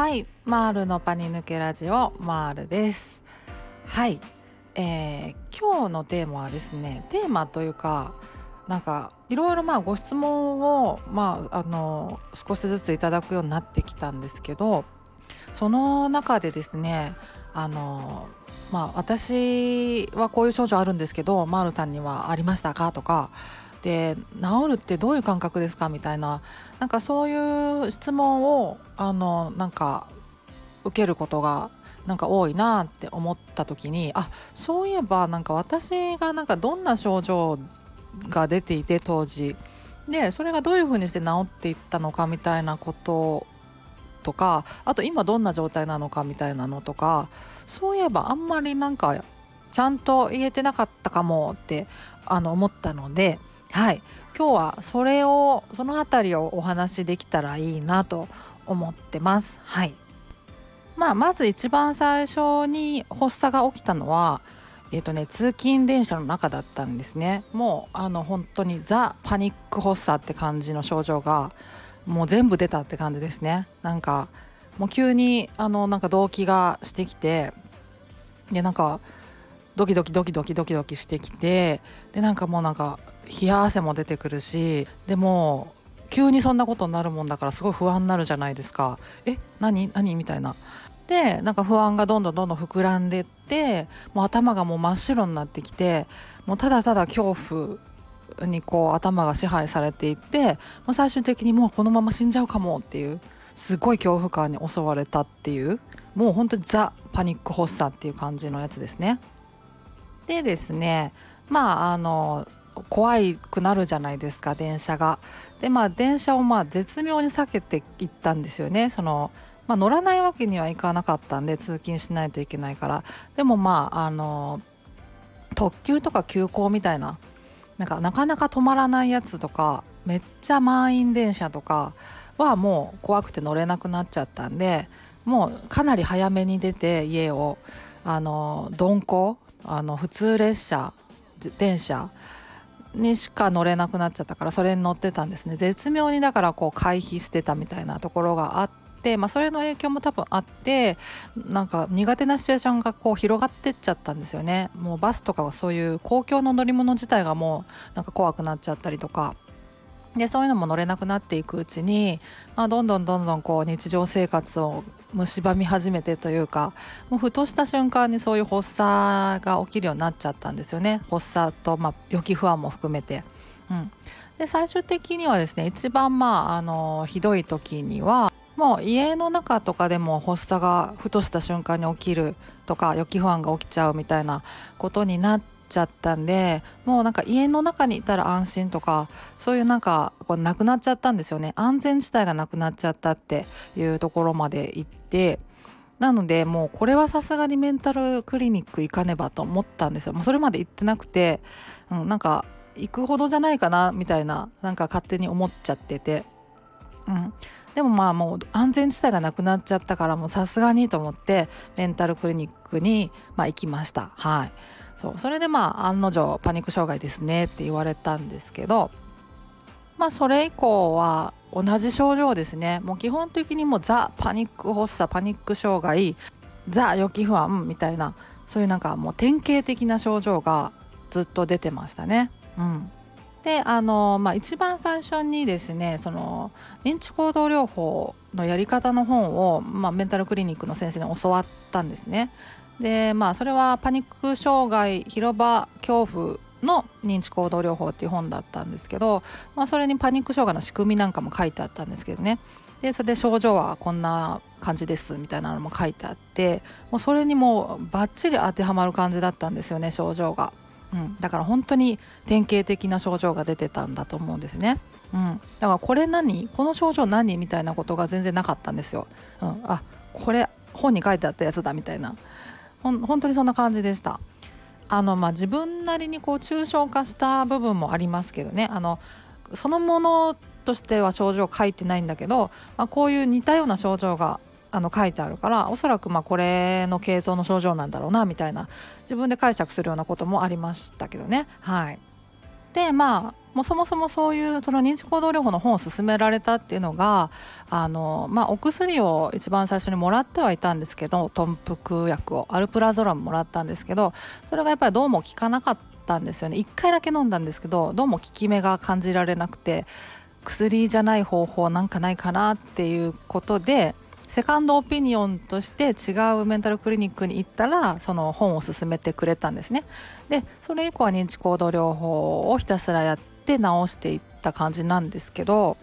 はい。マールのパニ抜けラジオマールです。はい、えー、今日のテーマはですねテーマというかなんかいろいろまあご質問をまああの少しずついただくようになってきたんですけどその中でですねあのまあ私はこういう症状あるんですけどマールさんにはありましたか？とかで治るってどういう感覚ですか？みたいななんかそういう質問をあのなんか受けることがなんか多いなって思った時にあそういえばなんか私がなんかどんな症状が出ていて当時でそれがどういうふうにして治っていったのかみたいなこととかあと今どんな状態なのかみたいなのとかそういえばあんまりなんかちゃんと言えてなかったかもってあの思ったのではい。今日はそれをその辺りをお話しできたらいいなと思ってます。はい。まあまず一番最初に発作が起きたのはえっ、ー、とね通勤電車の中だったんですね。もうあの本当にザ・パニック発作って感じの症状がもう全部出たって感じですね。なんかもう急にあのなんか動悸がしてきてでなんかドキドキドキドキドキドキしてきてでなんかもうなんか冷や汗も出てくるしでも急にそんなことになるもんだからすごい不安になるじゃないですか。え何？何？みたいな。でなんか不安がどんどんどんどん膨らんでってもう頭がもう真っ白になってきてもうただただ恐怖にこう頭が支配されていってもう最終的にもうこのまま死んじゃうかもっていうすごい恐怖感に襲われたっていうもう本当にザ・パニック発作っていう感じのやつですね。でですねまああの怖くなるじゃないですか電車が。でまあ電車をまあ絶妙に避けていったんですよね。そのまあ、乗らないわけにはいかなかったんで通勤しないといけないからでもまああの特急とか急行みたいななんかなかなか止まらないやつとかめっちゃ満員電車とかはもう怖くて乗れなくなっちゃったんでもうかなり早めに出て家をあの鈍行あの普通列車電車にしか乗れなくなっちゃったからそれに乗ってたんですね。絶妙にだからこう回避してたみたいなところがあって、まあ、それの影響も多分あってなんか苦手なシチュエーションがこう広がってっちゃったんですよね。もうバスとかそういう公共の乗り物自体がもうなんか怖くなっちゃったりとかでそういうのも乗れなくなっていくうちに、まあ、どんどんどんどんこう日常生活を蝕み始めてというかもうふとした瞬間にそういう発作が起きるようになっちゃったんですよね発作と、まあ、予期不安も含めて。うん、で最終的にはですね一番まああのひどい時にはもう家の中とかでも発作がふとした瞬間に起きるとか予期不安が起きちゃうみたいなことになって。ちゃったんでもうなんか家の中にいたら安心とかそういうなんかこうなくなっちゃったんですよね。安全地帯がなくなっちゃったっていうところまで行ってなのでもうこれはさすがにメンタルクリニック行かねばと思ったんですよ。もうそれまで行ってなくて、うん、なんか行くほどじゃないかなみたいななんか勝手に思っちゃってて、うん、でもまあもう安全地帯がなくなっちゃったからもうさすがにと思ってメンタルクリニックにまあ行きました。はい。そう。それでまあ案の定パニック障害ですねって言われたんですけどまあそれ以降は同じ症状ですね。もう基本的にもうザ・パニック発作パニック障害ザ・予期不安みたいなそういうなんかもう典型的な症状がずっと出てましたね。うん、であの、まあ、一番最初にですねその認知行動療法のやり方の本を、まあ、メンタルクリニックの先生に教わったんですね。でまあそれはパニック障害広場恐怖の認知行動療法っていう本だったんですけど、まあ、それにパニック障害の仕組みなんかも書いてあったんですけどねでそれで症状はこんな感じですみたいなのも書いてあってもうそれにもうバッチリ当てはまる感じだったんですよね症状が、うん、だから本当に典型的な症状が出てたんだと思うんですね。うん、だからこれ何？この症状何？みたいなことが全然なかったんですよ。うん、あこれ本に書いてあったやつだみたいな。ほん本当にそんな感じでした。あのまあ、自分なりにこう抽象化した部分もありますけどね。あのそのものとしては症状書いてないんだけど、まあ、こういう似たような症状があの書いてあるからおそらくまあこれの系統の症状なんだろうなみたいな自分で解釈するようなこともありましたけどね。はい、でまあもうそもそもそういうその認知行動療法の本を勧められたっていうのがあの、まあ、お薬を一番最初にもらってはいたんですけど豚腹薬をアルプラゾラムもらったんですけどそれがやっぱりどうも効かなかったんですよね1回だけ飲んだんですけどどうも効き目が感じられなくて薬じゃない方法なんかないかなっていうことでセカンドオピニオンとして違うメンタルクリニックに行ったらその本を勧めてくれたんですね。でそれ以降は認知行動療法をひたすらやって治していった感じなんですけど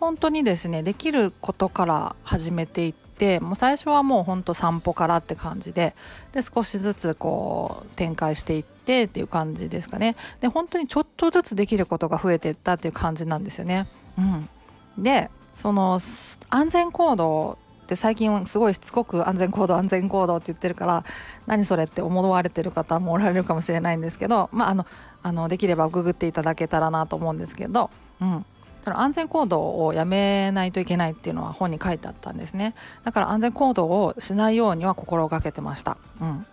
本当にですねできることから始めていってもう最初はもうほんと散歩からって感じでで少しずつこう展開していってっていう感じですかね。で本当にちょっとずつできることが増えていったっていう感じなんですよね。うん、でその安全行動って最近すごいしつこく安全行動安全行動って言ってるから何それって思われてる方もおられるかもしれないんですけどまああのあのできればググっていただけたらなと思うんですけど、うん、その安全行動をやめないといけないっていうのは本に書いてあったんですね。だから安全行動をしないようには心がけてました。うん。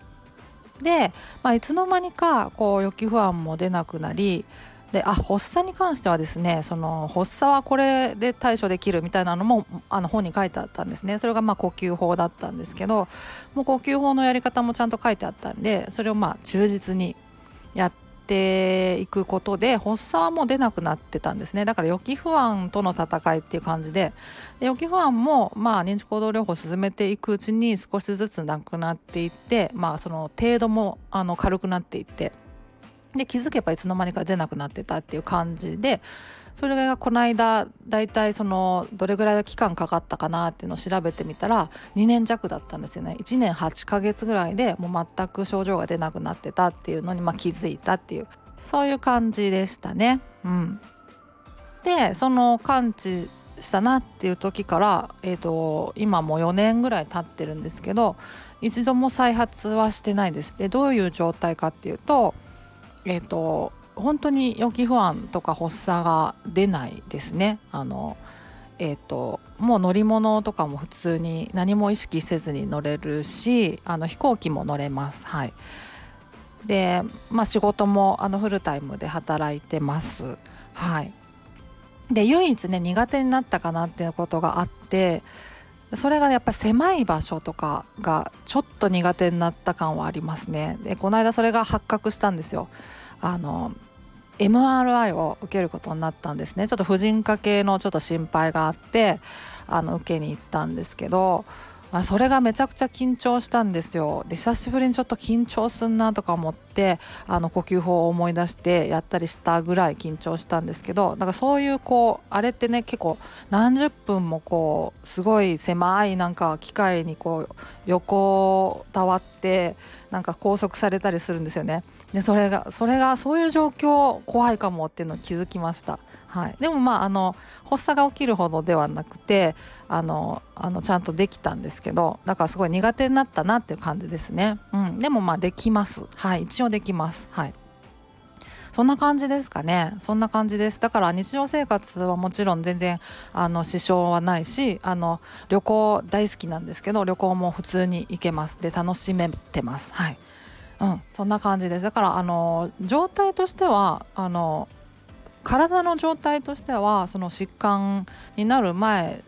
で、まあ、いつの間にかこう予期不安も出なくなりであ発作に関してはですねその発作はこれで対処できるみたいなのもあの本に書いてあったんですね。それがまあ呼吸法だったんですけどもう呼吸法のやり方もちゃんと書いてあったんでそれをまあ忠実にやっていくことで発作はもう出なくなってたんですね。だから予期不安との戦いっていう感じでで予期不安もまあ認知行動療法を進めていくうちに少しずつなくなっていってまあその程度もあの軽くなっていってで気づけばいつの間にか出なくなってたっていう感じでそれがこの間だいたいそのどれぐらいの期間かかったかなっていうのを調べてみたら2年弱だったんですよね1年8ヶ月ぐらいでもう全く症状が出なくなってたっていうのにまあ気づいたっていうそういう感じでしたね。うん、でその感知したなっていう時から、えーと、今も4年ぐらい経ってるんですけど一度も再発はしてないです。でどういう状態かっていうとえ、ー、と本当に予期不安とか発作が出ないですね。あのえーと、もう乗り物とかも普通に何も意識せずに乗れるしあの飛行機も乗れます。はい、で、まあ、仕事もあのフルタイムで働いてます。はい、で唯一ね苦手になったかなっていうことがあってそれがやっぱり狭い場所とかがちょっと苦手になった感はありますね。でこの間それが発覚したんですよ。あの MRI を受けることになったんですね。ちょっと婦人科系のちょっと心配があってあの受けに行ったんですけどまあ、それがめちゃくちゃ緊張したんですよ。で久しぶりにちょっと緊張すんなとか思ってあの呼吸法を思い出してやったりしたぐらい緊張したんですけどだからそういうこうあれってね結構何十分もこうすごい狭いなんか機械にこう横たわってなんか拘束されたりするんですよね。でそれがそれがそういう状況怖いかもっていうのを気づきました。はい、でもまああの発作が起きるほどではなくてあのあのちゃんとできたんですけどだからすごい苦手になったなっていう感じですね、うん、でもまあできます。はい。一応できます。はい。そんな感じですかね。そんな感じです。だから日常生活はもちろん全然あの支障はないしあの旅行大好きなんですけど旅行も普通に行けます。で楽しめてます。はい。うん、そんな感じです。だからあの状態としてはあの体の状態としてはその疾患になる前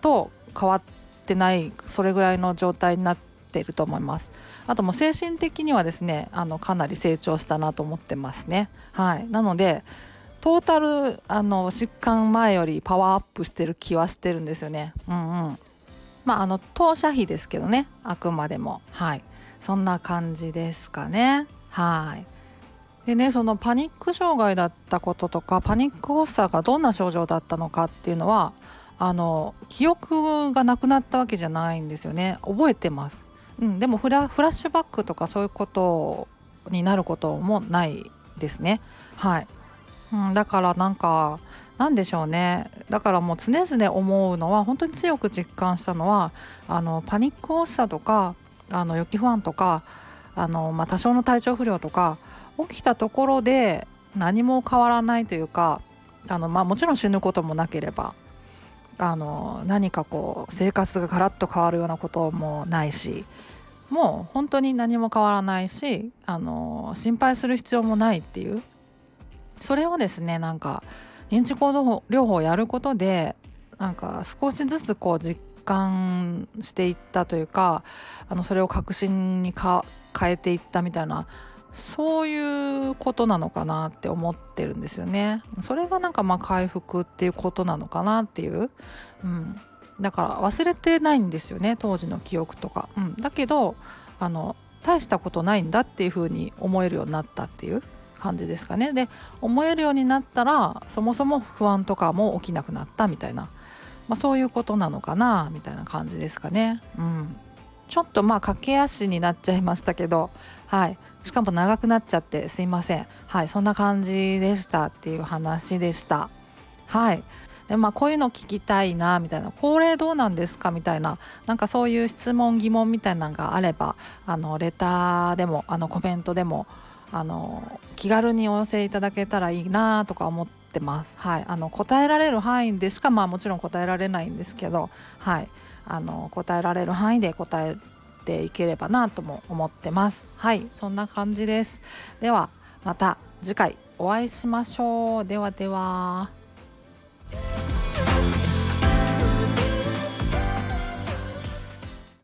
と変わってないそれぐらいの状態になってていると思います。あともう精神的にはですねあのかなり成長したなと思ってますね。はい。なのでトータルあの疾患前よりパワーアップしてる気はしてるんですよね。うんうん。まああの当社費ですけどね。あくまでも。はい。そんな感じですかね。はい。でねそのパニック障害だったこととかパニック発作がどんな症状だったのかっていうのはあの記憶がなくなったわけじゃないんですよね。覚えてます、うん、でもフラッシュバックとかそういうことになることもないですね。はい、うん、だからなんかなんでしょうね。だからもう常々思うのは本当に強く実感したのはあのパニック発作とかあの予期不安とかあの、まあ、多少の体調不良とか起きたところで何も変わらないというかあの、まあ、もちろん死ぬこともなければあの何かこう生活がガラッと変わるようなこともないしもう本当に何も変わらないしあの心配する必要もないっていう。それをですねなんか認知行動療法をやることでなんか少しずつこう実感していったというかあのそれを確信に変えていったみたいなそういうことなのかなって思ってるんですよね。それがなんかまあ回復っていうことなのかなっていう、うん、だから忘れてないんですよね当時の記憶とか。うん、だけどあの大したことないんだっていうふうに思えるようになったっていう感じですかね。で思えるようになったらそもそも不安とかも起きなくなったみたいな、まあ、そういうことなのかなみたいな感じですかね。うんちょっとまあ駆け足になっちゃいましたけど、はい。しかも長くなっちゃってすいません。はい。そんな感じでしたっていう話でした。はい。でまあこういうの聞きたいなみたいな高齢どうなんですかみたいななんかそういう質問疑問みたいなのがあればあのレターでもあのコメントでもあの気軽にお寄せいただけたらいいなとか思ってってます。はい、あの答えられる範囲でしかまあもちろん答えられないんですけど、はい、あの答えられる範囲で答えていければなとも思ってます。はい、そんな感じです。ではまた次回お会いしましょう。ではでは。